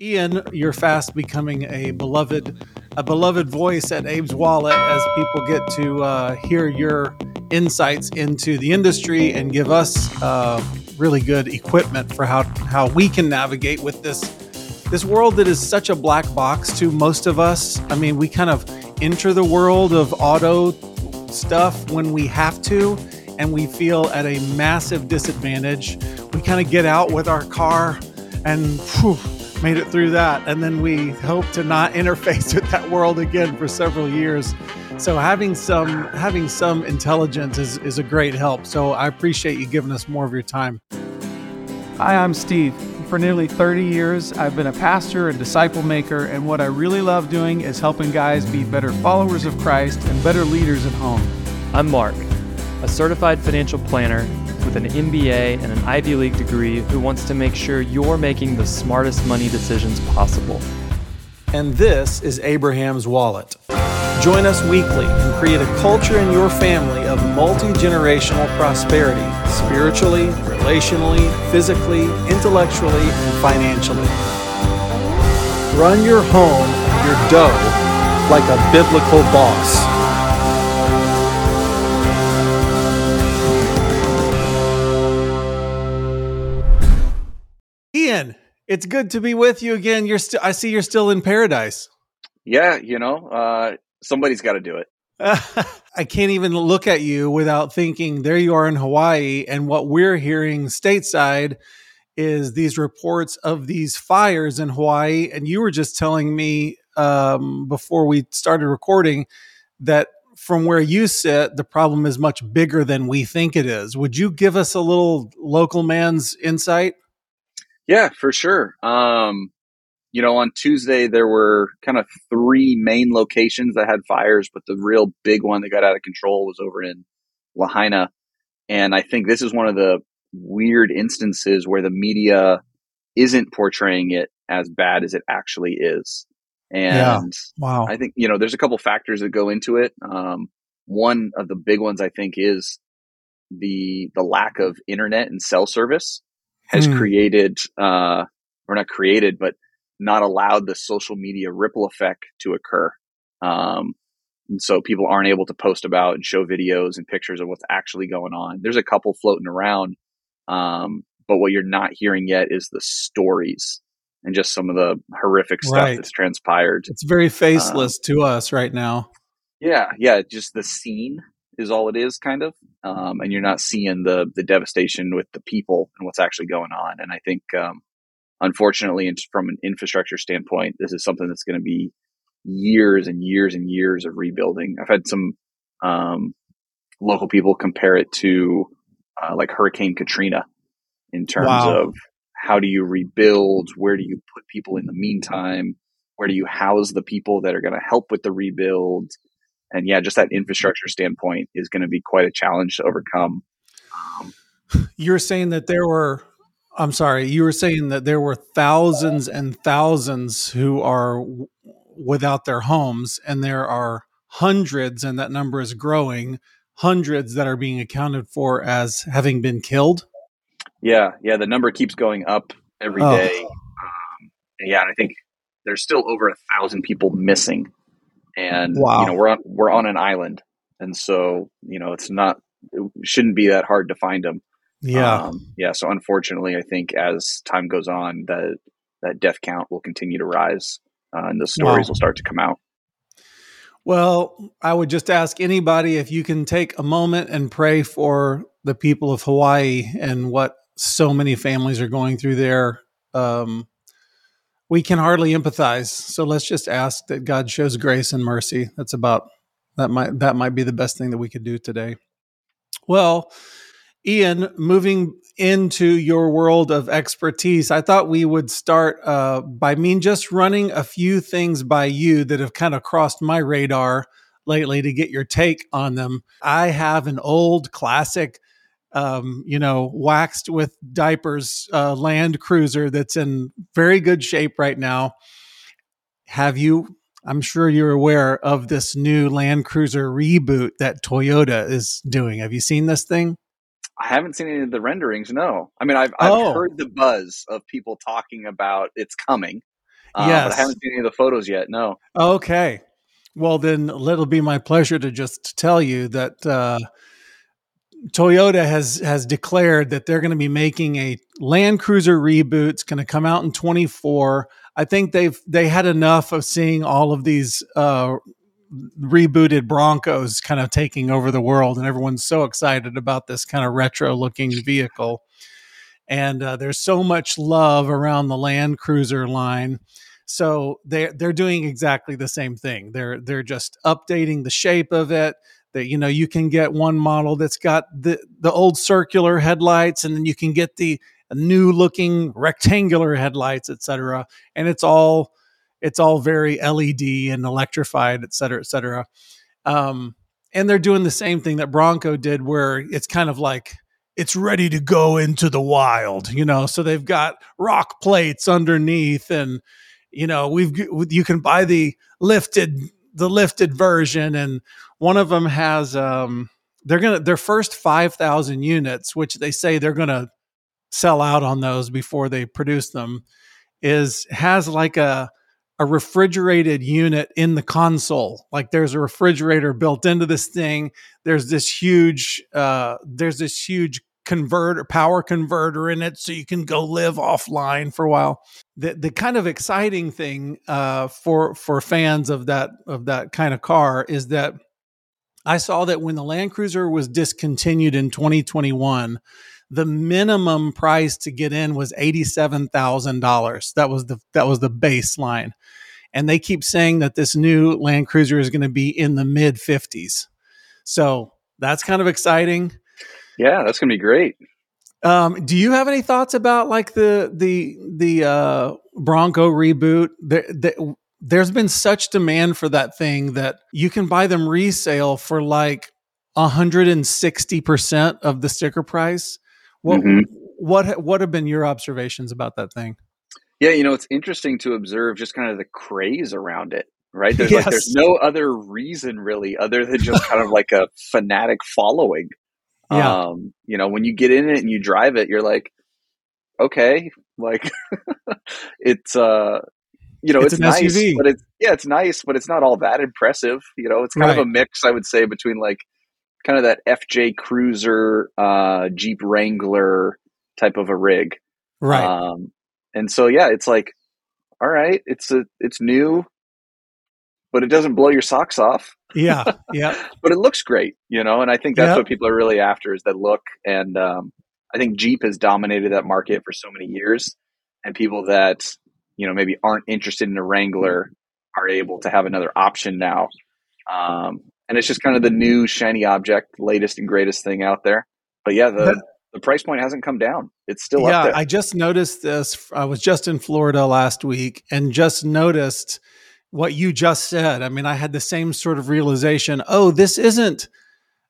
Ian, you're fast becoming a beloved, a beloved voice at Abe's Wallet as people get to uh, hear your insights into the industry and give us uh, really good equipment for how how we can navigate with this this world that is such a black box to most of us. I mean, we kind of enter the world of auto stuff when we have to, and we feel at a massive disadvantage. We kind of get out with our car and. Whew, made it through that. And then we hope to not interface with that world again for several years. So having some having some intelligence is, is a great help. So I appreciate you giving us more of your time. Hi, I'm Steve. For nearly 30 years, I've been a pastor and disciple maker, and what I really love doing is helping guys be better followers of Christ and better leaders at home. I'm Mark, a certified financial planner with an MBA and an Ivy League degree who wants to make sure you're making the smartest money decisions possible. And this is Abraham's Wallet. Join us weekly and create a culture in your family of multi generational prosperity, spiritually, relationally, physically, intellectually, and financially. Run your home, your dough, like a biblical boss. It's good to be with you again. You're still I see you're still in paradise. Yeah, you know, uh, somebody's got to do it. I can't even look at you without thinking there you are in Hawaii and what we're hearing stateside is these reports of these fires in Hawaii and you were just telling me um, before we started recording that from where you sit the problem is much bigger than we think it is. Would you give us a little local man's insight? Yeah, for sure. Um, you know, on Tuesday there were kind of three main locations that had fires, but the real big one that got out of control was over in Lahaina. And I think this is one of the weird instances where the media isn't portraying it as bad as it actually is. And yeah. wow. I think, you know, there's a couple factors that go into it. Um, one of the big ones I think is the the lack of internet and cell service has mm. created, uh, or not created, but not allowed the social media ripple effect to occur. Um, and so people aren't able to post about and show videos and pictures of what's actually going on. There's a couple floating around. Um, but what you're not hearing yet is the stories and just some of the horrific stuff right. that's transpired. It's very faceless to us right now. Yeah. Yeah. Just the scene is all it is kind of um, and you're not seeing the the devastation with the people and what's actually going on. And i think um, unfortunately from an infrastructure standpoint this is something that's going to be years and years and years of rebuilding. I've had some um, local people compare it to uh, like hurricane katrina in terms wow. of how do you rebuild? Where do you put people in the meantime? Where do you house the people that are going to help with the rebuild and yeah, just that infrastructure standpoint is going to be quite a challenge to overcome. Um, You're saying that there were, I'm sorry, you were saying that there were thousands and thousands who are w- without their homes, and there are hundreds, and that number is growing, hundreds that are being accounted for as having been killed. Yeah, yeah, the number keeps going up every oh. day. Um, yeah, I think there's still over a thousand people missing and wow. you know we're on we're on an island, and so you know it's not it shouldn't be that hard to find them. Yeah, um, yeah. So unfortunately, I think as time goes on, that that death count will continue to rise, uh, and the stories wow. will start to come out. Well, I would just ask anybody if you can take a moment and pray for the people of Hawaii and what so many families are going through there. Um, we can hardly empathize. So let's just ask that God shows grace and mercy. That's about that might that might be the best thing that we could do today. Well, Ian, moving into your world of expertise, I thought we would start uh, by me just running a few things by you that have kind of crossed my radar lately to get your take on them. I have an old classic um, you know, waxed with diapers uh, Land Cruiser that's in very good shape right now. Have you? I'm sure you're aware of this new Land Cruiser reboot that Toyota is doing. Have you seen this thing? I haven't seen any of the renderings. No, I mean I've I've oh. heard the buzz of people talking about it's coming. Uh, yes. But I haven't seen any of the photos yet. No. Okay. Well, then it'll be my pleasure to just tell you that uh, Toyota has has declared that they're going to be making a Land Cruiser reboot. It's going to come out in 24. I think they've they had enough of seeing all of these uh, rebooted Broncos kind of taking over the world, and everyone's so excited about this kind of retro looking vehicle. And uh, there's so much love around the Land Cruiser line. So they're they're doing exactly the same thing. They're they're just updating the shape of it that you know you can get one model that's got the the old circular headlights and then you can get the new looking rectangular headlights etc and it's all it's all very led and electrified et cetera et cetera. Um, and they're doing the same thing that bronco did where it's kind of like it's ready to go into the wild you know? So they've got rock plates underneath and you know we've you can buy the lifted the lifted version and one of them has um, they're gonna their first five thousand units, which they say they're gonna sell out on those before they produce them, is has like a a refrigerated unit in the console. Like there's a refrigerator built into this thing. There's this huge uh, there's this huge converter power converter in it so you can go live offline for a while the the kind of exciting thing uh, for for fans of that of that kind of car is that I saw that when the Land Cruiser was discontinued in 2021, the minimum price to get in was $87,000. That was the that was the baseline. And they keep saying that this new Land Cruiser is going to be in the mid 50s. So, that's kind of exciting. Yeah, that's going to be great. Um, do you have any thoughts about like the the the uh, Bronco reboot? The, the, there's been such demand for that thing that you can buy them resale for like 160% of the sticker price. What mm-hmm. what what have been your observations about that thing? Yeah, you know, it's interesting to observe just kind of the craze around it, right? There's yes. like there's no other reason really other than just kind of like a fanatic following. Yeah. Um, you know, when you get in it and you drive it, you're like, okay, like it's uh you know, it's, it's nice, SUV. but it's yeah, it's nice, but it's not all that impressive. You know, it's kind right. of a mix, I would say, between like kind of that FJ Cruiser, uh, Jeep Wrangler type of a rig, right? Um, and so yeah, it's like, all right, it's a it's new, but it doesn't blow your socks off. Yeah, yeah. but it looks great, you know, and I think that's yep. what people are really after is that look. And um, I think Jeep has dominated that market for so many years, and people that you know maybe aren't interested in a Wrangler are able to have another option now. Um, and it's just kind of the new shiny object, latest and greatest thing out there. But yeah, the that, the price point hasn't come down. It's still yeah. I just noticed this. I was just in Florida last week and just noticed what you just said. I mean, I had the same sort of realization. Oh, this isn't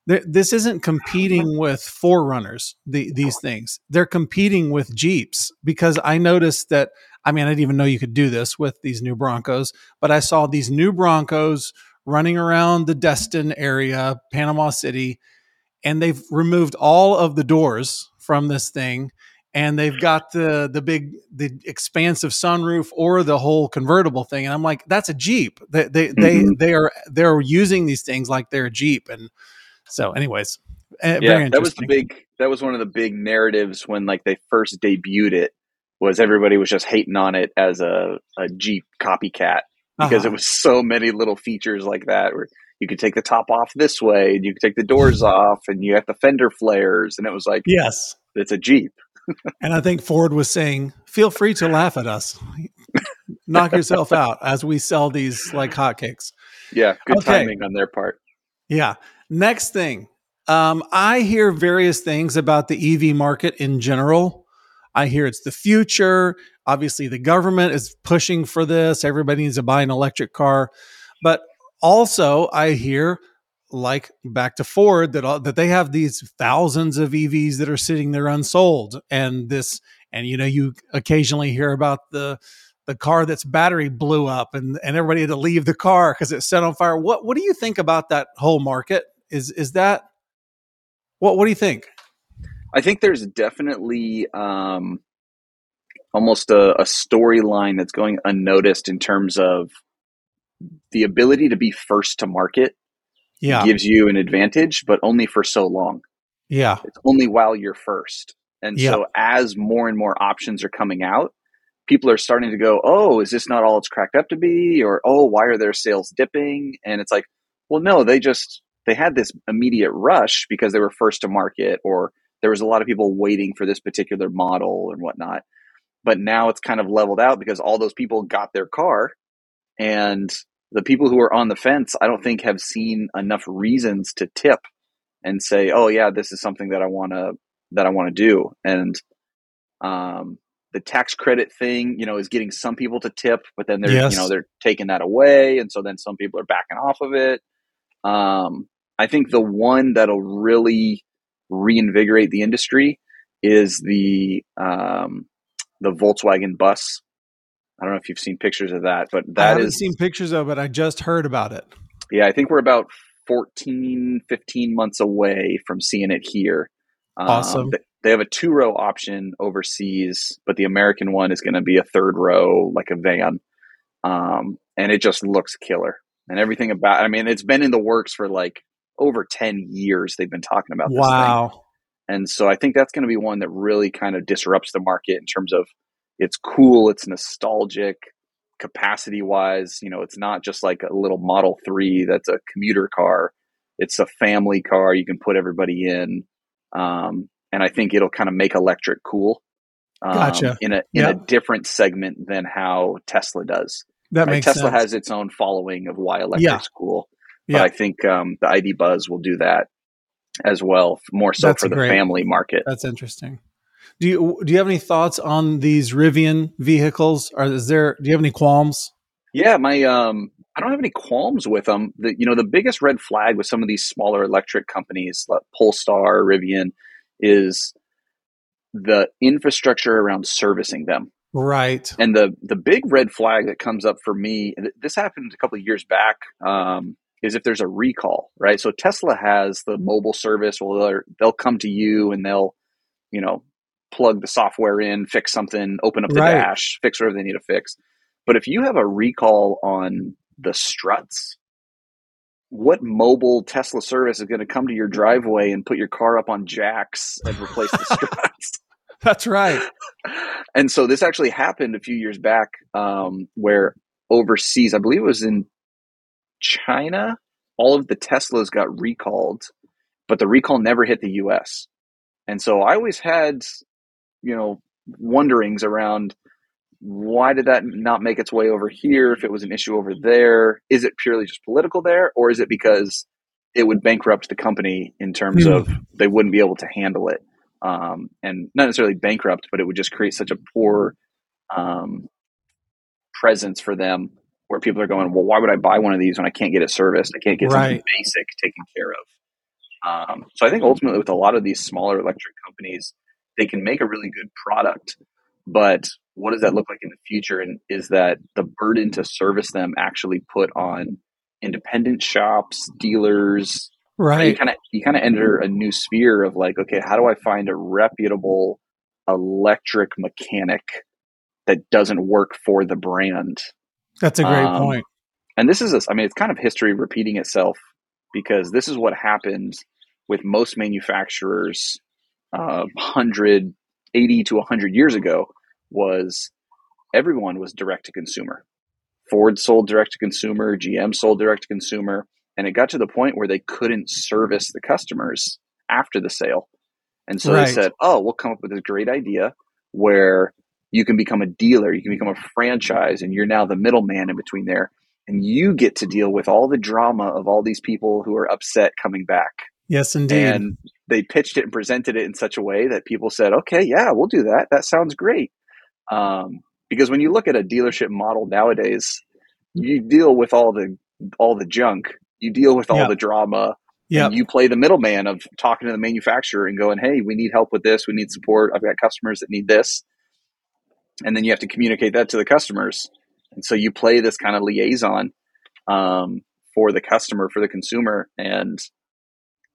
this isn't competing with 4Runners the, these things they're competing with jeeps because i noticed that I mean, I didn't even know you could do this with these new Broncos, but I saw these new Broncos running around the Destin area, Panama City, and they've removed all of the doors from this thing and they've got the the big the expansive sunroof or the whole convertible thing and i'm like that's a jeep they they mm-hmm. they, they are they're using these things like they're a jeep and so anyways eh, yeah that was the big that was one of the big narratives when like they first debuted it was everybody was just hating on it as a, a Jeep copycat because uh-huh. it was so many little features like that where you could take the top off this way and you could take the doors off and you have the fender flares and it was like yes it's a Jeep. And I think Ford was saying, feel free to laugh at us. Knock yourself out as we sell these like hotcakes. Yeah, good okay. timing on their part. Yeah. Next thing. Um, I hear various things about the EV market in general. I hear it's the future. Obviously, the government is pushing for this. Everybody needs to buy an electric car. But also, I hear, like back to Ford, that that they have these thousands of EVs that are sitting there unsold, and this, and you know, you occasionally hear about the the car that's battery blew up, and and everybody had to leave the car because it set on fire. What what do you think about that whole market? Is is that what what do you think? I think there's definitely um, almost a, a storyline that's going unnoticed in terms of the ability to be first to market Yeah. gives you an advantage, but only for so long. Yeah. It's only while you're first. And Yeah. so as more and more options are coming out, people are starting to go, "Oh, is this not all it's cracked up to be?" or "Oh, why are their sales dipping?" And it's like, "Well, no, they just they had this immediate rush because they were first to market or there was a lot of people waiting for this particular model and whatnot. But now it's kind of leveled out because all those people got their car and the people who are on the fence, I don't think have seen enough reasons to tip and say, "Oh yeah, this is something that I want to that I want to do." And um, the tax credit thing, you know, is getting some people to tip, but then they're Yes. you know they're taking that away, and so then some people are backing off of it. Um, I think the one that'll really reinvigorate the industry is the um, the Volkswagen bus. I don't know if you've seen pictures of that, but that is I haven't is seen pictures of it. I just heard about it. yeah, I think we're about 14, 15 months away from seeing it here. Um, Awesome. th- They have a two row option overseas, but the American one is going to be a third row, like a van. Um, and it just looks killer. And everything about, I mean, it's been in the works for like over 10 years. They've been talking about this thing. Wow. And so I think that's going to be one that really kind of disrupts the market in terms of it's cool, it's nostalgic, capacity wise. You know, it's not just like a little Model 3 that's a commuter car, it's a family car you can put everybody in. Um, and I think it'll kind of make electric cool. Um, Gotcha. In a in Yeah. a different segment than how Tesla does. That Right? makes Tesla sense. has its own following of why electric electric's cool, but Yeah. I think um, the ID Buzz will do that as well, more so That's for the great. family market. That's interesting. Do you do you have any thoughts on these Rivian vehicles? Or is there do you have any qualms? Yeah, my um, I don't have any qualms with them. The you know the biggest red flag with some of these smaller electric companies like Polestar, Rivian, is the infrastructure around servicing them. Right. And the the big red flag that comes up for me, and this happened a couple of years back, um, is if there's a recall, right? So Tesla has the mobile service. Well, they'll come to you and they'll, you know, plug the software in, fix something, open up the Right. dash, fix whatever they need to fix. But if you have a recall on the struts, what mobile Tesla service is going to come to your driveway and put your car up on jacks and replace the struts? That's right. and so this actually happened a few years back um, where overseas, I believe it was in China, all of the Teslas got recalled, but the recall never hit the US. And so I always had, you know, wonderings around why did that not make its way over here if it was an issue over there? Is it purely just political there, or is it because it would bankrupt the company in terms Hmm. of they wouldn't be able to handle it? Um, and not necessarily bankrupt, but it would just create such a poor um, presence for them where people are going, well, why would I buy one of these when I can't get it serviced? I can't get something basic taken care of. Um, so I think ultimately with a lot of these smaller electric companies, they can make a really good product, but what does that look like in the future? And is that the burden to service them actually put on independent shops, dealers? Right. You kind of you kind of enter a new sphere of like, okay, how do I find a reputable electric mechanic that doesn't work for the brand? That's a great Um, point. and this is, a, I mean, it's kind of history repeating itself because this is what happened with most manufacturers uh, 180 to 100 years ago was everyone was direct to consumer. Ford sold direct to consumer, GM sold direct to consumer, and it got to the point where they couldn't service the customers after the sale. And so Right. they said, "Oh, we'll come up with this great idea where you can become a dealer, you can become a franchise, and you're now the middleman in between there, and you get to deal with all the drama of all these people who are upset coming back." Yes, indeed. And they pitched it and presented it in such a way that people said, "Okay, yeah, we'll do that. That sounds great." Um, because when you look at a dealership model nowadays, you deal with all the all the junk, you deal with all Yeah. the drama, yeah. and you play the middleman of talking to the manufacturer and going, "Hey, we need help with this. We need support. I've got customers that need this," and then you have to communicate that to the customers. And so you play this kind of liaison um, for the customer, for the consumer, and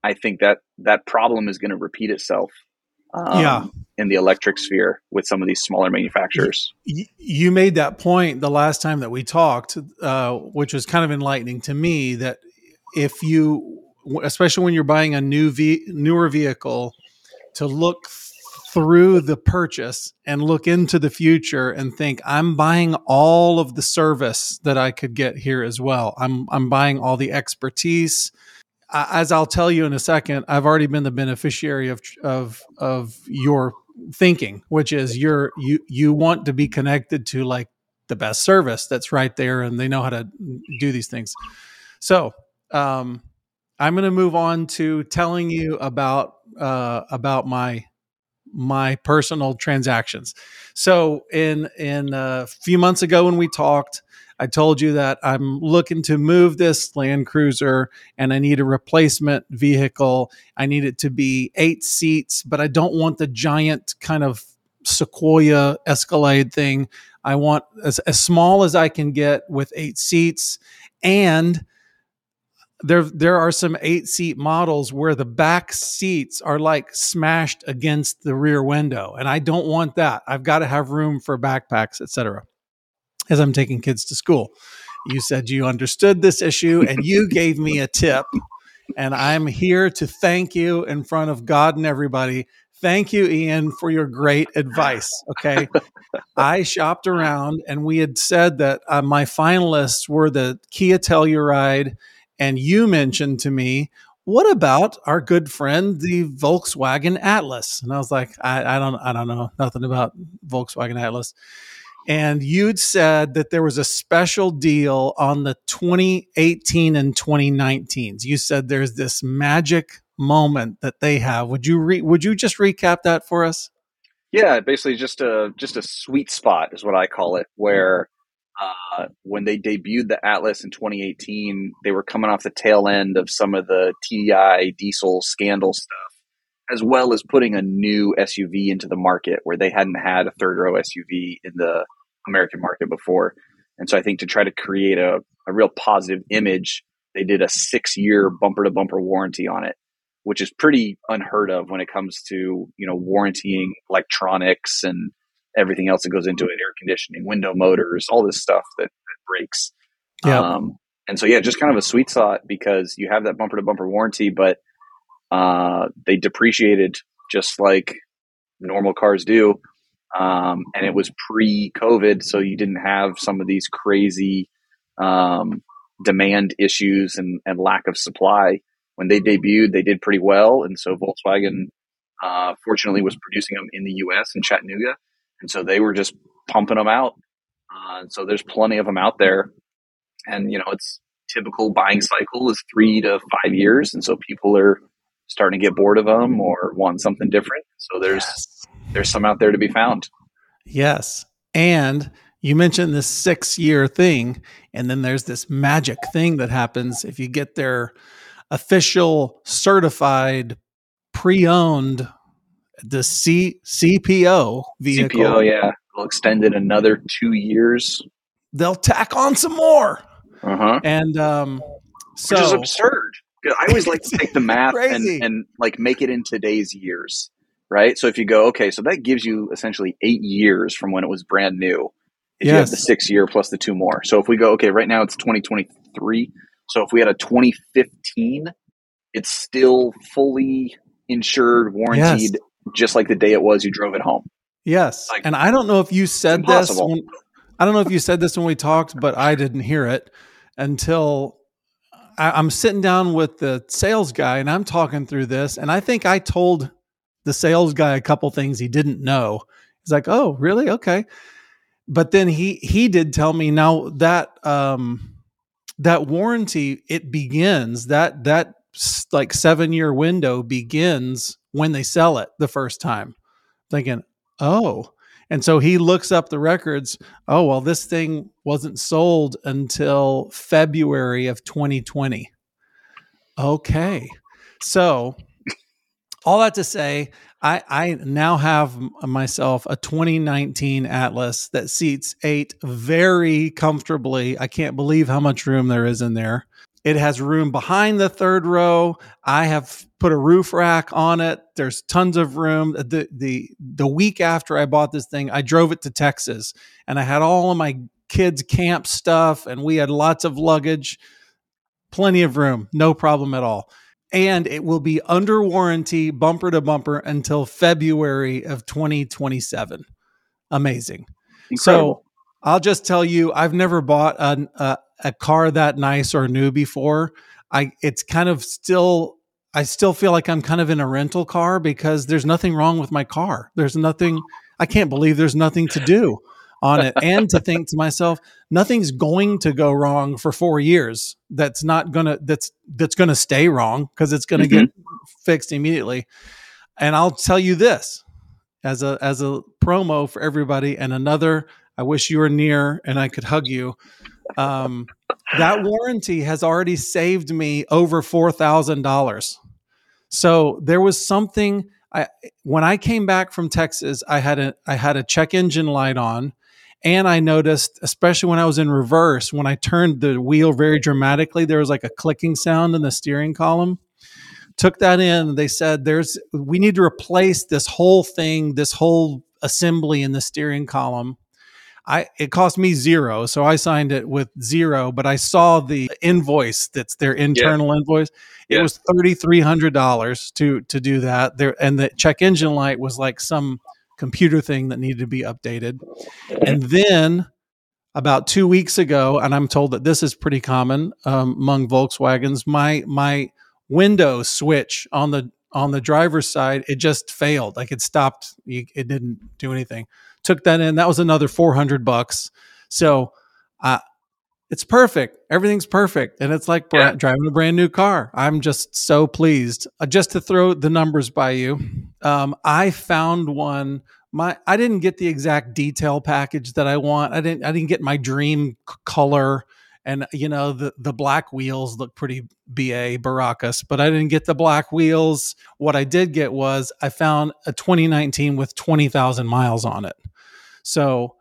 I think that that problem is going to repeat itself. Um, Yeah. in the electric sphere with some of these smaller manufacturers. You made that point the last time that we talked, uh, which was kind of enlightening to me. That if you, especially when you're buying a new v, newer vehicle, to look through the purchase and look into the future and think I'm buying all of the service that I could get here as well. I'm I'm buying all the expertise. As I'll tell you in a second, I've already been the beneficiary of of of your thinking, which is you're you you want to be connected to like the best service that's right there and they know how to do these things. So, um, I'm going to move on to telling you about uh, about my my personal transactions. So in in a few months ago when we talked, I told you that I'm looking to move this Land Cruiser and I need a replacement vehicle. I need it to be 8 seats, but I don't want the giant kind of Sequoia Escalade thing. I want as, as small as I can get with 8 seats and there there are some eight seat models where the back seats are like smashed against the rear window and i don't want that i've got to have room for backpacks etc as i'm taking kids to school you said you understood this issue and you gave me a tip and i'm here to thank you in front of god and everybody thank you ian for your great advice okay i shopped around and we had said that uh, my finalists were the kia telluride and you mentioned to me, what about our good friend, the Volkswagen Atlas? And I was like, I, I don't, I don't know nothing about Volkswagen Atlas. And you'd said that there was a special deal on the 2018 and 2019s. You said there's this magic moment that they have. Would you re- would you just recap that for us? Yeah, basically just a just a sweet spot is what I call it, where uh, when they debuted the Atlas in 2018, they were coming off the tail end of some of the TDI diesel scandal stuff, as well as putting a new SUV into the market where they hadn't had a third row SUV in the American market before. And so I think to try to create a, a real positive image, they did a six year bumper to bumper warranty on it, which is pretty unheard of when it comes to, you know, warrantying electronics and everything else that goes into it air conditioning window motors all this stuff that, that breaks yeah. Um, and so yeah just kind of a sweet spot because you have that bumper to bumper warranty but uh, they depreciated just like normal cars do um, and it was pre-covid so you didn't have some of these crazy um, demand issues and, and lack of supply when they debuted they did pretty well and so volkswagen uh, fortunately was producing them in the us in chattanooga and so they were just pumping them out. Uh, so there's plenty of them out there. And, you know, it's typical buying cycle is three to five years. And so people are starting to get bored of them or want something different. So there's, yes. there's some out there to be found. Yes. And you mentioned this six year thing. And then there's this magic thing that happens if you get their official certified pre-owned the C CPO vehicle. CPO, yeah, They'll extend it another two years. They'll tack on some more. Uh-huh. And um, so which is absurd. I always like to take the math and, and like make it in today's years, right? So if you go, okay, so that gives you essentially eight years from when it was brand new. If yes. you have the six year plus the two more. So if we go, okay, right now it's 2023. So if we had a 2015, it's still fully insured, warranted, yes just like the day it was you drove it home. Yes. Like, and I don't know if you said this. When, I don't know if you said this when we talked, but I didn't hear it until I, am sitting down with the sales guy and I'm talking through this. And I think I told the sales guy a couple things he didn't know. He's like, "Oh, really? Okay." But then he he did tell me now that um that warranty it begins that that like 7 year window begins when they sell it the first time, thinking, oh. And so he looks up the records. Oh, well, this thing wasn't sold until February of 2020. Okay. So, all that to say, I, I now have myself a 2019 Atlas that seats eight very comfortably. I can't believe how much room there is in there. It has room behind the third row. I have put a roof rack on it. There's tons of room. The the the week after I bought this thing, I drove it to Texas and I had all of my kids camp stuff and we had lots of luggage. Plenty of room, no problem at all. And it will be under warranty bumper to bumper until February of 2027. Amazing. Incredible. So I'll just tell you, I've never bought a, a, uh, a car that nice or new before. I it's kind of still I still feel like I'm kind of in a rental car because there's nothing wrong with my car. There's nothing I can't believe there's nothing to do on it and to think to myself nothing's going to go wrong for 4 years. That's not going to that's that's going to stay wrong because it's going to Mhm. get fixed immediately. And I'll tell you this as a as a promo for everybody and another I wish you were near and I could hug you. Um, that warranty has already saved me over four thousand dollars. So there was something. I when I came back from Texas, I had a I had a check engine light on, and I noticed, especially when I was in reverse, when I turned the wheel very dramatically, there was like a clicking sound in the steering column. Took that in. They said there's we need to replace this whole thing, this whole assembly in the steering column. I it cost me zero, so I signed it with zero. But I saw the invoice that's their internal invoice. It Yeah. was thirty three hundred dollars to to do that. There and the check engine light was like some computer thing that needed to be updated. And then about two weeks ago, and I'm told that this is pretty common um, among Volkswagens. My my window switch on the on the driver's side it just failed. Like it stopped. It didn't do anything. Took that in. That was another four hundred bucks. So, uh, it's perfect. Everything's perfect, and it's like Yeah. driving a brand new car. I'm just so pleased. Uh, just to throw the numbers by you, um, I found one my I didn't get the exact detail package that I want. I didn't I didn't get my dream c- color and you know the the black wheels look pretty BA Baracus, but I didn't get the black wheels. What I did get was I found a 2019 with 20,000 miles on it. So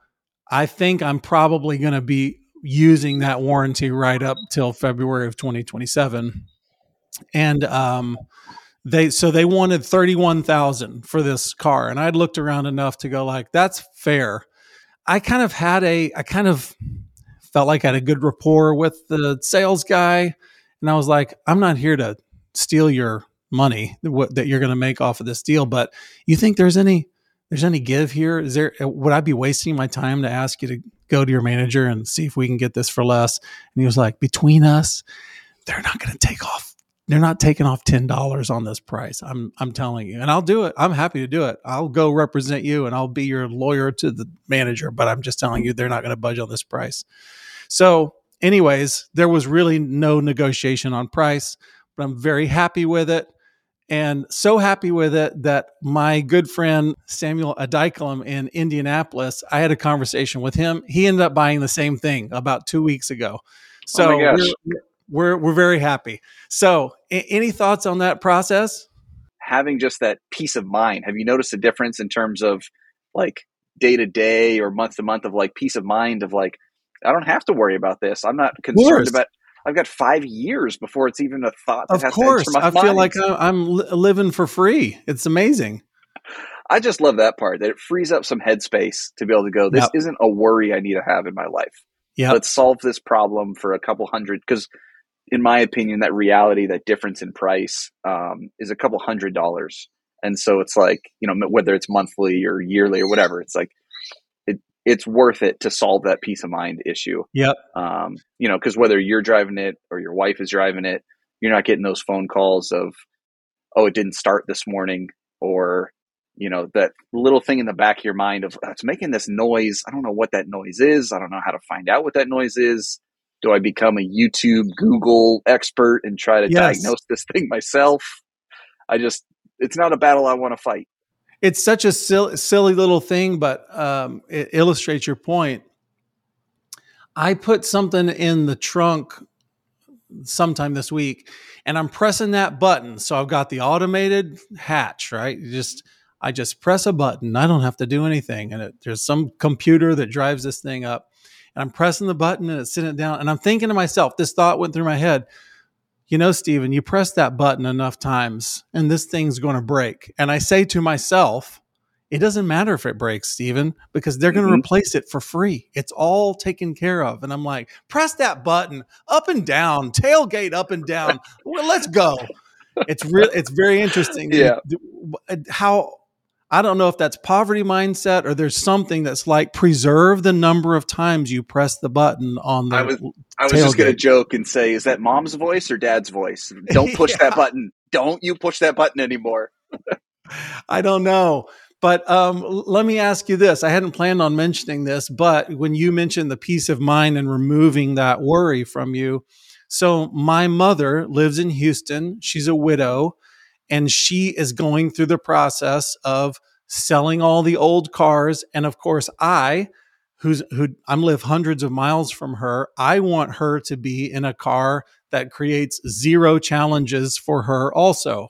I think I'm probably going to be using that warranty right up till February of 2027. And um they so they wanted 31,000 for this car and I'd looked around enough to go like that's fair. I kind of had a I kind of felt like I had a good rapport with the sales guy and I was like I'm not here to steal your money that you're going to make off of this deal but you think there's any there's any give here is there uh, would I be wasting my time to ask you to go to your manager and see if we can get this for less and he was like between us they're not going to take off they're not taking off ten dollars on this price. I'm I'm telling you, and I'll do it. I'm happy to do it. I'll go represent you, and I'll be your lawyer to the manager. But I'm just telling you, they're not going to budge on this price. So, anyways, there was really no negotiation on price, but I'm very happy with it, and so happy with it that my good friend Samuel Adikalum in Indianapolis, I had a conversation with him. He ended up buying the same thing about two weeks ago. So Oh my gosh. we're, we're we're very happy. So, a- any thoughts on that process? having just that peace of mind. Have you noticed a difference in terms of like day to day or month to month of like peace of mind of like I don't have to worry about this. I'm not concerned about. I've got five years before it's even a thought. That Of has course, to enter my I feel mind. like I- I'm living for free. It's amazing. I just love that part that it frees up some headspace to be able to go. This Yep. isn't a worry I need to have in my life. Yeah, Let's solve this problem for a couple hundred. Because, in my opinion, that reality, that difference in price, um, is a couple hundred dollars. And so it's like you know whether it's monthly or yearly or whatever, it's like it's worth it to solve that peace of mind issue. Yep. Um, you know, because whether you're driving it or your wife is driving it, you're not getting those phone calls of, oh, it didn't start this morning, or you know that little thing in the back of your mind of "Oh, it's making this noise. I don't know what that noise is. I don't know how to find out what that noise is. Do I become a YouTube, Google expert and try to Yes. diagnose this thing myself? I just, it's not a battle I want to fight. It's such a silly, silly little thing, but um, it illustrates your point. I put something in the trunk sometime this week, and I'm pressing that button. So I've got the automated hatch, right? You just I just press a button. I don't have to do anything, and it, there's some computer that drives this thing up. And I'm pressing the button and it's sitting down, and I'm thinking to myself, this thought went through my head. You know, Stephen, you press that button enough times and this thing's going to break. And I say to myself, it doesn't matter if it breaks, Stephen, because they're going to Mhm. replace it for free. It's all taken care of. And I'm like, press that button up and down, tailgate up and down. Well, let's go. It's real. It's very interesting. Yeah. How I don't know if that's poverty mindset or there's something that's like preserve the number of times you press the button on the I was- I was just going to joke and say, is that mom's voice or dad's voice? Don't push Yeah. that button. Don't you push that button anymore. I don't know. But um, let me ask you this. I hadn't planned on mentioning this, but when you mentioned the peace of mind and removing that worry from you. So, my mother lives in Houston. She's a widow, and she is going through the process of selling all the old cars. And of course, I, who's who I'm live hundreds of miles from her, I want her to be in a car that creates zero challenges for her also.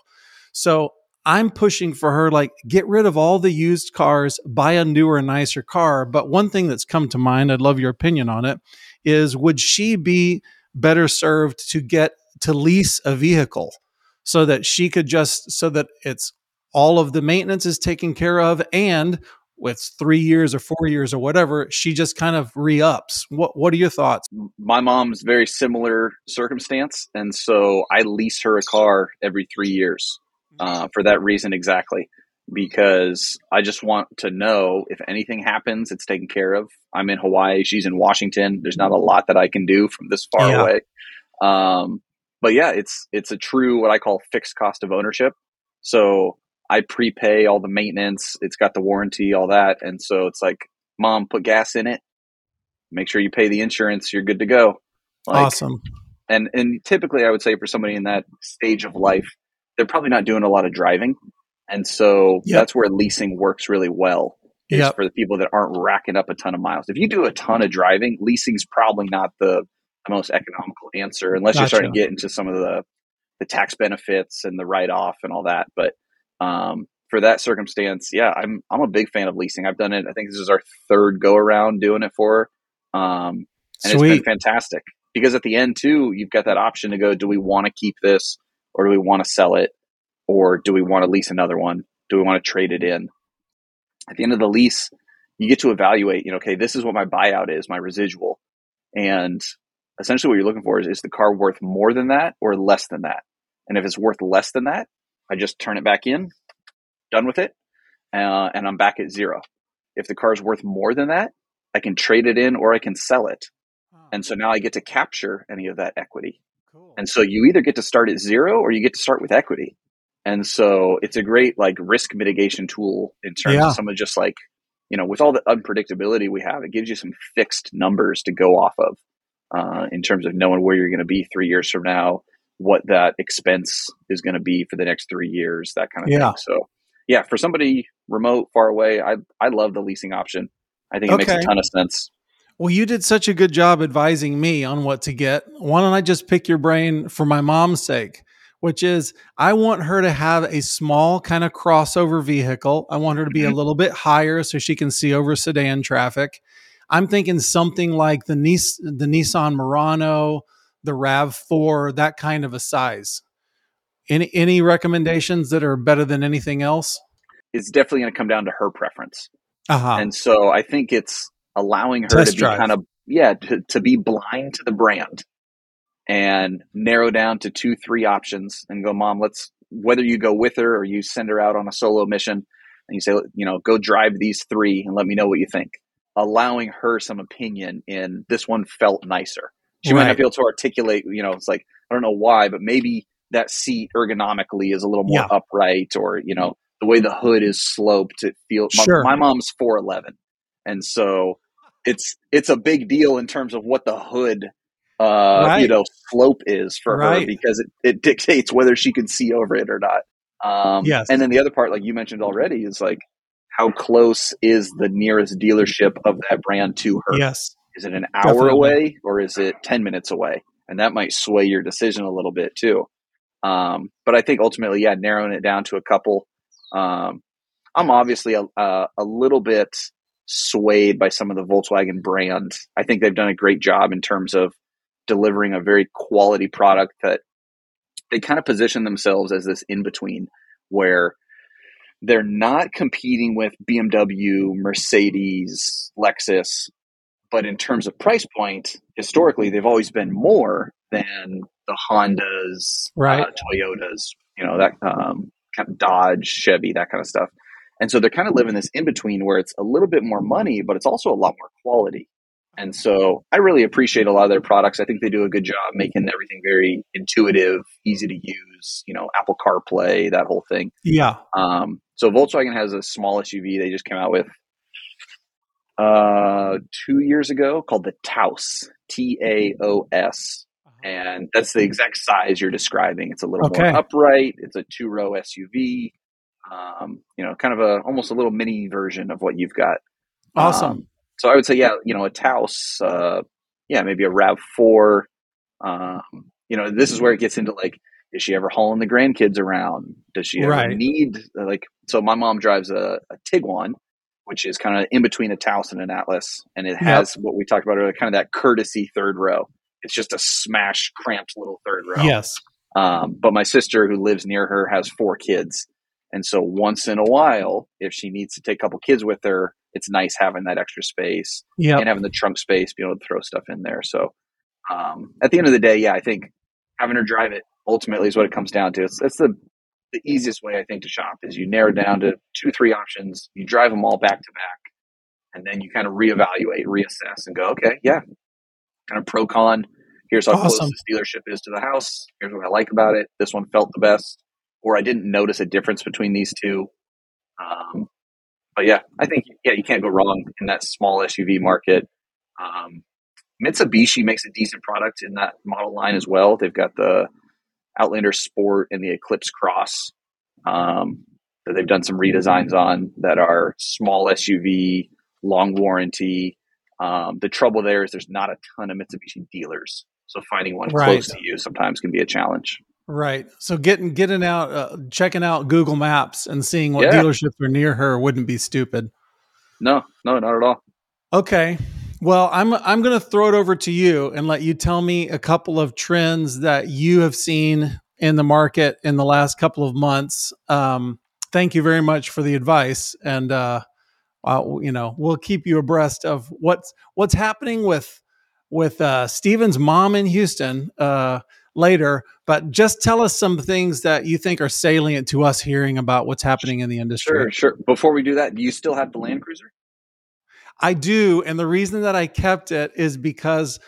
So I'm pushing for her, like, get rid of all the used cars, buy a newer, nicer car. But one thing that's come to mind, I'd love your opinion on it, is would she be better served to get to lease a vehicle so that she could just, so that it's all of the maintenance is taken care of and with three years or four years or whatever, she just kind of re ups. What, what are your thoughts? My mom's very similar circumstance. And so I lease her a car every three years uh, for that reason exactly. Because I just want to know if anything happens, it's taken care of. I'm in Hawaii. She's in Washington. There's not a lot that I can do from this far Yeah. away. Um, but yeah, it's it's a true what I call fixed cost of ownership. So I prepay all the maintenance. It's got the warranty, all that, and so it's like, mom, put gas in it. Make sure you pay the insurance. You're good to go. Like, awesome. and and typically I would say for somebody in that stage of life, they're probably not doing a lot of driving, and so Yep. that's where leasing works really well. Is Yep. for the people that aren't racking up a ton of miles. If you do a ton of driving, leasing's probably not the, the most economical answer, unless you're starting to get into some of the the tax benefits and the write off and all that. But um, for that circumstance, yeah, I'm I'm a big fan of leasing. I've done it. I think this is our third go around doing it for. Um, and Sweet. it's been fantastic because at the end too you've got that option to go do we want to keep this or do we want to sell it or do we want to lease another one do we want to trade it in at the end of the lease you get to evaluate you know okay this is what my buyout is my residual and essentially what you're looking for is is the car worth more than that or less than that and if it's worth less than that i just turn it back in done with it uh, and i'm back at zero if the car is worth more than that i can trade it in or i can sell it and so now I get to capture any of that equity. cool. And so you either get to start at zero or you get to start with equity. And so it's a great like risk mitigation tool in terms Yeah. of some of just like, you know, with all the unpredictability we have, it gives you some fixed numbers to go off of uh, in terms of knowing where you're going to be three years from now, what that expense is going to be for the next three years, that kind of Yeah. thing. So yeah, for somebody remote, far away, I, I love the leasing option. I think it makes a ton of sense. Well, you did such a good job advising me on what to get. Why don't I just pick your brain for my mom's sake? Which is, I want her to have a small kind of crossover vehicle. I want her to be a Mhm. little bit higher so she can see over sedan traffic. I'm thinking something like the Nis- the Nissan Murano, the Rav Four, that kind of a size. Any any recommendations that are better than anything else? It's definitely going to come down to her preference. Uh huh. And so I think it's allowing her Test to be drive. kind of, yeah, to, to be blind to the brand and narrow down to two, three options and go, mom, let's, whether you go with her or you send her out on a solo mission and you say, you know, go drive these three and let me know what you think. Allowing her some opinion in this one felt nicer. She might not be able to articulate, you know, it's like, I don't know why, but maybe that seat ergonomically is a little more Yeah. upright or, you know, the way the hood is sloped, it feels, my, Sure. my mom's 4'11. And so it's, it's a big deal in terms of what the hood, uh, Right. you know, slope is for her because it, it dictates whether she can see over it or not. Um, Yes. And then the other part, like you mentioned already, is like, how close is the nearest dealership of that brand to her? Yes. Is it an hour Definitely. away or is it 10 minutes away? And that might sway your decision a little bit too. Um, but I think ultimately, yeah, narrowing it down to a couple. Um, I'm obviously a, a, a little bit swayed by some of the Volkswagen brand. I think they've done a great job in terms of delivering a very quality product that they kind of position themselves as this in between where they're not competing with BMW, Mercedes, Lexus, but in terms of price point, historically they've always been more than the Hondas, right? Uh, Toyotas, you know that um, kind of Dodge, Chevy, that kind of stuff. And so they're kind of living this in between where it's a little bit more money, but it's also a lot more quality. And so I really appreciate a lot of their products. I think they do a good job making everything very intuitive, easy to use, you know, Apple CarPlay, that whole thing. Yeah. Um, so Volkswagen has a small SUV they just came out with uh, two years ago called the Taos, T A O S. And that's the exact size you're describing. It's a little Okay. more upright. It's a two row SUV. Um, you know, kind of a almost a little mini version of what you've got. Awesome. Um, so I would say, yeah, you know, a Taos, uh, yeah, maybe a Rav Four. Um, you know, this is where it gets into like, is she ever hauling the grandkids around? Does she ever Right. need like? So my mom drives a, a Tiguan, which is kind of in between a Taos and an Atlas, and it has what we talked about earlier, kind of that courtesy third row. It's just a smash, cramped little third row. yes. Um, but my sister, who lives near her, has four kids. And so once in a while, if she needs to take a couple kids with her, it's nice having that extra space Yep. and having the trunk space, being able to throw stuff in there. So um, at the end of the day, yeah, I think having her drive it ultimately is what it comes down to. It's, it's the, the easiest way, I think, to shop is you narrow down to two, three options, you drive them all back to back, and then you kind of reevaluate, reassess, and go, okay, yeah, kind of pro con. Here's how Awesome. close this dealership is to the house. Here's what I like about it. This one felt the best, or I didn't notice a difference between these two. Um, but yeah, I think yeah, you can't go wrong in that small SUV market. Um, Mitsubishi makes a decent product in that model line as well. They've got the Outlander Sport and the Eclipse Cross um, that they've done some redesigns on that are small SUV, long warranty. Um, the trouble there is there's not a ton of Mitsubishi dealers, so finding one Right. close to you sometimes can be a challenge. Right. So getting getting out, uh, checking out Google Maps and seeing what Yeah. dealerships are near her wouldn't be stupid. No, no, not at all. Okay. Well, I'm I'm going to throw it over to you and let you tell me a couple of trends that you have seen in the market in the last couple of months. Um, thank you very much for the advice, and uh, uh, you know we'll keep you abreast of what's what's happening with with uh, Steven's mom in Houston uh, later. But just tell us some things that you think are salient to us hearing about what's happening in the industry. Sure, sure. Before we do that, do you still have the Land Cruiser? I do, and the reason that I kept it is because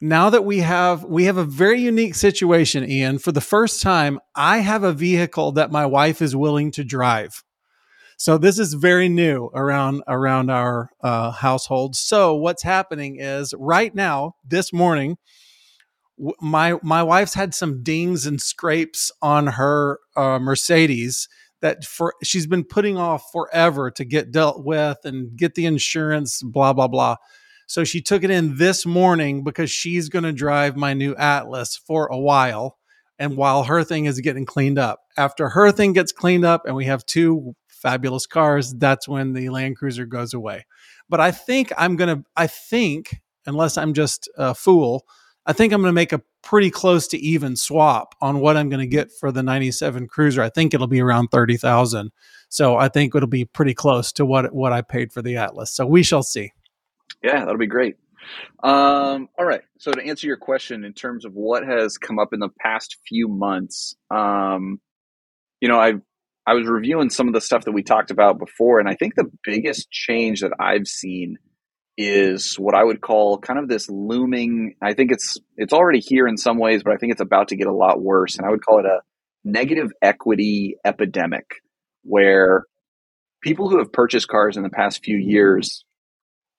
now that we have we have a very unique situation, Ian. For the first time, I have a vehicle that my wife is willing to drive. So this is very new around around our uh, household. So what's happening is right now, this morning, w- my my wife's had some dings and scrapes on her uh, Mercedes that for she's been putting off forever to get dealt with and get the insurance, blah blah blah. So she took it in this morning because she's going to drive my new Atlas for a while, and while her thing is getting cleaned up. After her thing gets cleaned up, and we have two fabulous cars, that's when the Land Cruiser goes away. But I think I'm gonna. I think unless I'm just a fool. I think I'm going to make a pretty close to even swap on what I'm going to get for the 97 Cruiser. I think it'll be around 30,000. So I think it'll be pretty close to what what I paid for the Atlas. So we shall see. Yeah, that'll be great. Um, all right. So to answer your question in terms of what has come up in the past few months, um, you know, I I was reviewing some of the stuff that we talked about before, and I think the biggest change that I've seen is what I would call kind of this looming. I think it's it's already here in some ways, but I think it's about to get a lot worse, and I would call it a negative equity epidemic, where people who have purchased cars in the past few years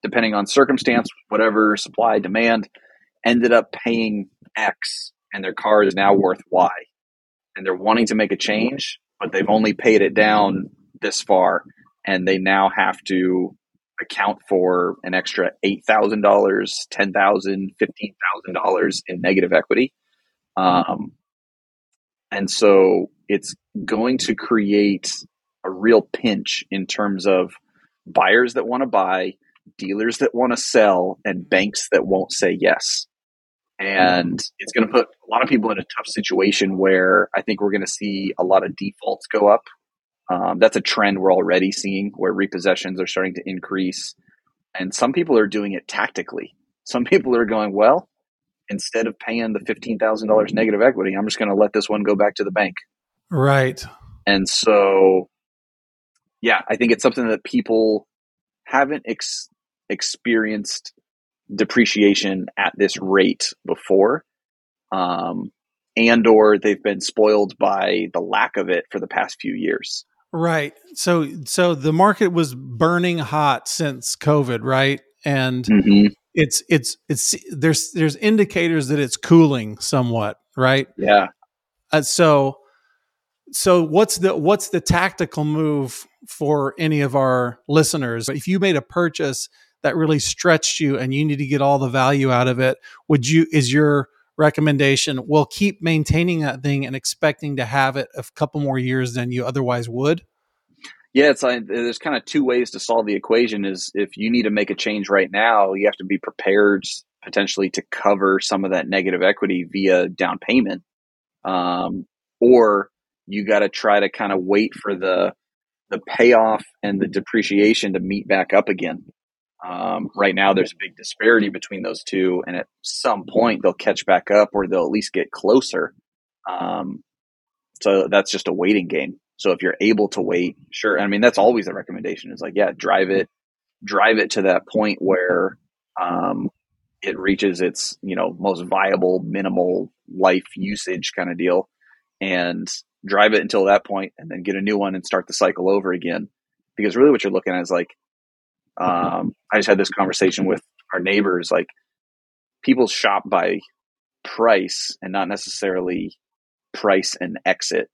depending on circumstance, whatever supply demand, ended up paying X and their car is now worth Y. And they're wanting to make a change, but they've only paid it down this far and they now have to account for an extra $8,000, $10,000, $15,000 in negative equity. Um, and so it's going to create a real pinch in terms of buyers that want to buy, dealers that want to sell, and banks that won't say yes. and it's going to put a lot of people in a tough situation where I think we're going to see a lot of defaults go up. Um, that's a trend we're already seeing where repossessions are starting to increase, and some people are doing it tactically. Some people are going, well, instead of paying the fifteen thousand dollars negative equity, I'm just going to let this one go back to the bank. Right. And so, yeah, I think it's something that people haven't ex- experienced depreciation at this rate before um, and or they've been spoiled by the lack of it for the past few years right. So so the market was burning hot since covid right? And mm-hmm. it's it's it's there's there's indicators that it's cooling somewhat right? Yeah. Uh, so so what's the what's the tactical move for any of our listeners? If you made a purchase that really stretched you and you need to get all the value out of it would you is your recommendation. Will keep maintaining that thing and expecting to have it a couple more years than you otherwise would. Yeah it's like there's kind of two ways to solve the equation is if you need to make a change right now you have to be prepared potentially to cover some of that negative equity via down payment. Um, or you got to try to kind of wait for the the payoff and the depreciation to meet back up again um, right now, there's a big disparity between those two, and at some point they'll catch back up, or they'll at least get closer. Um, so that's just a waiting game. So if you're able to wait, sure. I mean, that's always a recommendation. Is like, yeah, drive it, drive it to that point where um, it reaches its you know most viable minimal life usage kind of deal, and drive it until that point, and then get a new one and start the cycle over again. Because really, what you're looking at is like um, I just had this conversation with our neighbors. Like people shop by price and not necessarily price and exit.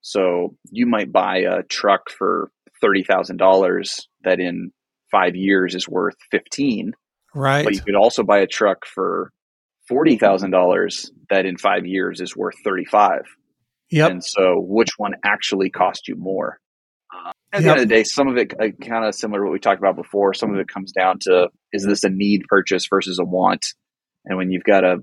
So you might buy a truck for thirty thousand dollars that in five years is worth fifteen. Right. But you could also buy a truck for forty thousand dollars that in five years is worth thirty five. Yep. And so which one actually cost you more? At the end of the day, some of it uh, kind of similar to what we talked about before. Some of it comes down to is this a need purchase versus a want? And when you've got a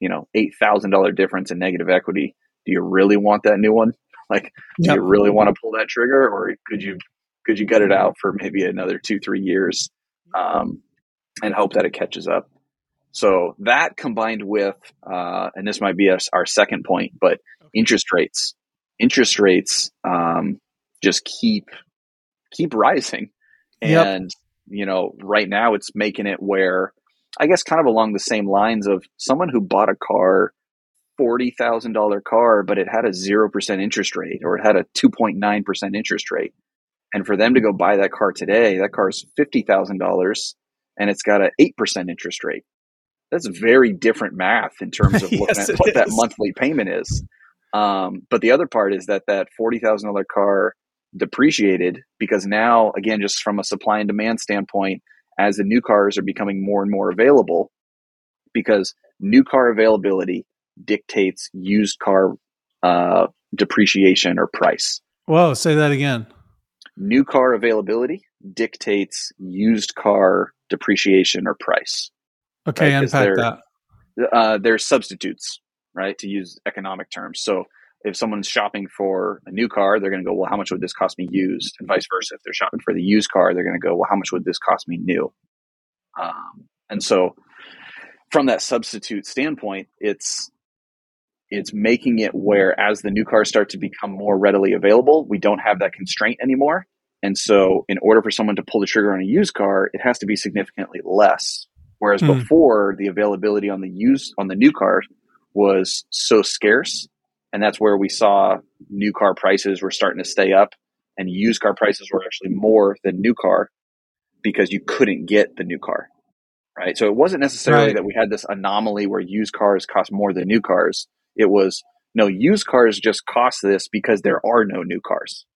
you know eight thousand dollar difference in negative equity, do you really want that new one? Like, do yep. you really want to pull that trigger, or could you could you gut it out for maybe another two three years um, and hope that it catches up? So that combined with, uh, and this might be a, our second point, but interest rates. Interest rates um, just keep keep rising. And yep. you know, right now it's making it where I guess kind of along the same lines of someone who bought a car forty thousand dollar car, but it had a zero percent interest rate or it had a two point nine percent interest rate. And for them to go buy that car today, that car is fifty thousand dollars and it's got an eight percent interest rate. That's very different math in terms of looking yes, at what is. that monthly payment is. Um, but the other part is that that forty thousand dollar car depreciated because now, again, just from a supply and demand standpoint, as the new cars are becoming more and more available, because new car availability dictates used car uh, depreciation or price. Whoa, say that again. New car availability dictates used car depreciation or price. Okay, right? unpack that. Uh, there's substitutes, right, to use economic terms. So if someone's shopping for a new car, they're going to go, well, how much would this cost me used? And vice versa. If they're shopping for the used car, they're going to go, well, how much would this cost me new? Um, and so, from that substitute standpoint, it's it's making it where as the new cars start to become more readily available, we don't have that constraint anymore. And so, in order for someone to pull the trigger on a used car, it has to be significantly less. Whereas mm. before, the availability on the used on the new car was so scarce and that's where we saw new car prices were starting to stay up. And used car prices were actually more than new car because you couldn't get the new car right? So it wasn't necessarily right. that we had this anomaly where used cars cost more than new cars. It was no used cars just cost this because there are no new cars.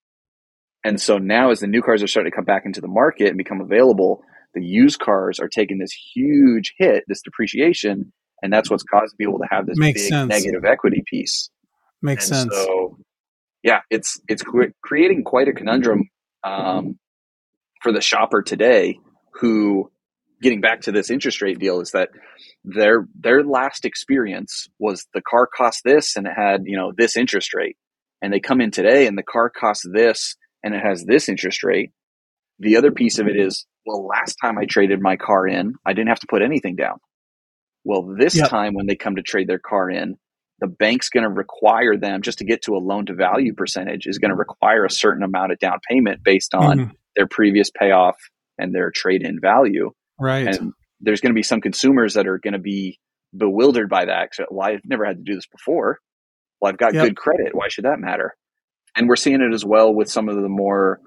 And so now as the new cars are starting to come back into the market and become available the used cars are taking this huge hit this depreciation and that's what's caused people to have this Makes big sense. negative equity piece Makes and sense. So, yeah, it's it's creating quite a conundrum um, for the shopper today, who getting back to this interest rate deal is that their their last experience was the car cost this and it had you know this interest rate and they come in today and the car costs this and it has this interest rate the other piece of it is well last time i traded my car in i didn't have to put anything down well this yep. time when they come to trade their car in the bank's going to require them just to get to a loan to value percentage is going to require a certain amount of down payment based on mm-hmm. their previous payoff and their trade in value right and there's going to be some consumers that are going to be bewildered by that. Well, I've never had to do this before. Well, I've got yep. good credit. Why should that matter? And we're seeing it as well with some of the more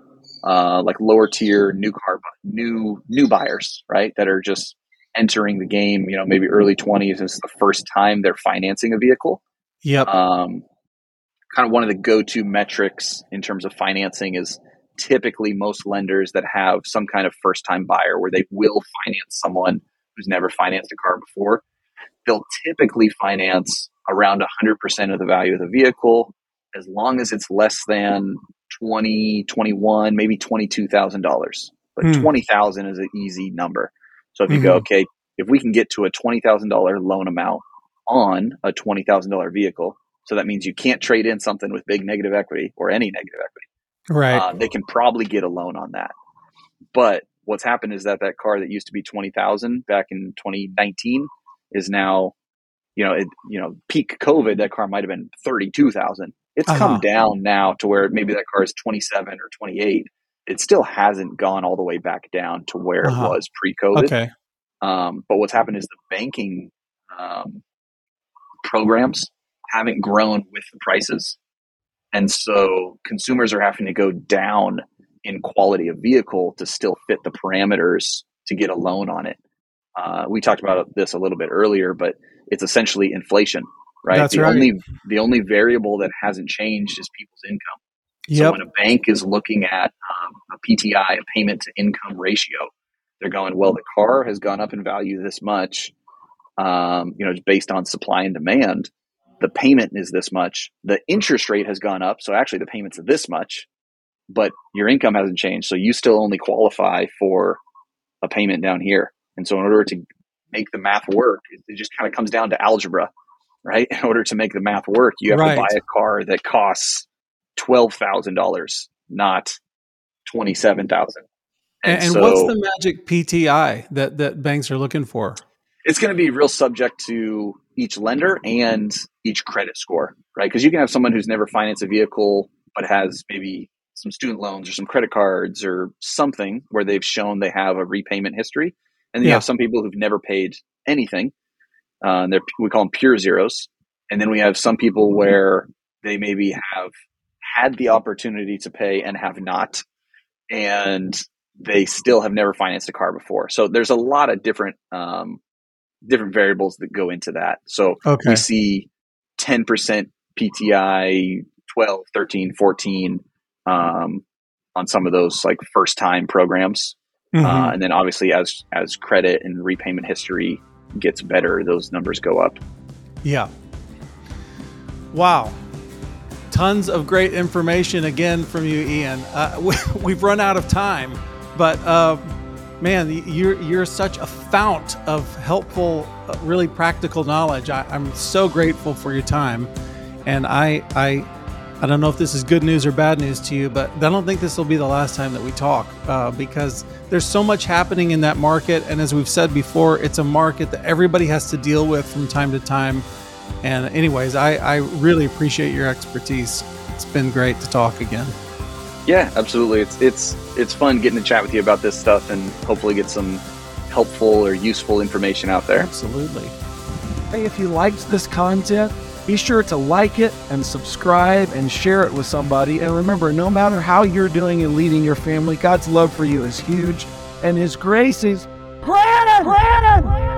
uh, like lower tier new car new new buyers, right? That are just entering the game. You know, maybe early twenties is the first time they're financing a vehicle. Yep. Um, kind of one of the go to metrics in terms of financing is typically most lenders that have some kind of first time buyer where they will finance someone who's never financed a car before. They'll typically finance around 100% of the value of the vehicle as long as it's less than 20, 21, maybe $22,000. But hmm. 20,000 is an easy number. So if you mm-hmm. go, okay, if we can get to a $20,000 loan amount on a $20,000 vehicle, so that means you can't trade in something with big negative equity or any negative equity Right. Uh, they can probably get a loan on that. But what's happened is that that car that used to be 20,000 back in 2019 is now, you know, it, you know, peak COVID, that car might have been 32,000. It's uh-huh. come down now to where maybe that car is 27 or 28. It still hasn't gone all the way back down to where uh-huh. it was pre COVID. Okay. Um, but what's happened is the banking um, programs haven't grown with the prices. And so consumers are having to go down in quality of vehicle to still fit the parameters to get a loan on it. Uh, we talked about this a little bit earlier, but it's essentially inflation, right? That's the right. only the only variable that hasn't changed is people's income. Yep. So when a bank is looking at um, a PTI, a payment to income ratio, they're going, well, the car has gone up in value this much, um, you know, it's based on supply and demand the payment is this much. The interest rate has gone up. So actually the payment's this much, but your income hasn't changed. So you still only qualify for a payment down here. And so in order to make the math work, it just kind of comes down to algebra, right? In order to make the math work, you have right. to buy a car that costs $12,000, not 27,000. And, and, and so, what's the magic PTI that, that banks are looking for? It's going to be real subject to each lender and each credit score, right? Because you can have someone who's never financed a vehicle but has maybe some student loans or some credit cards or something where they've shown they have a repayment history. And then yeah. you have some people who've never paid anything. Uh, and we call them pure zeros. And then we have some people where they maybe have had the opportunity to pay and have not. And they still have never financed a car before. So there's a lot of different um, different variables that go into that. So okay. we see 10% PTI, 12, 13, 14 um, on some of those like first time programs. Mm-hmm. Uh, and then obviously as as credit and repayment history gets better, those numbers go up. Yeah. Wow. Tons of great information again from you, Ian. Uh, we, have run out of time, but uh, man, you're you're such a fount of helpful, uh, really practical knowledge. I, am so grateful for your time, and I I I don't know if this is good news or bad news to you, but I don't think this will be the last time that we talk uh, because there's so much happening in that market, and as we've said before, it's a market that everybody has to deal with from time to time. And anyways, I, I really appreciate your expertise. It's been great to talk again. Yeah, absolutely. It's it's it's fun getting to chat with you about this stuff and hopefully get some helpful or useful information out there. Absolutely. Hey, if you liked this content, be sure to like it and subscribe and share it with somebody. And remember, no matter how you're doing and leading your family, God's love for you is huge and His grace is granted. granted.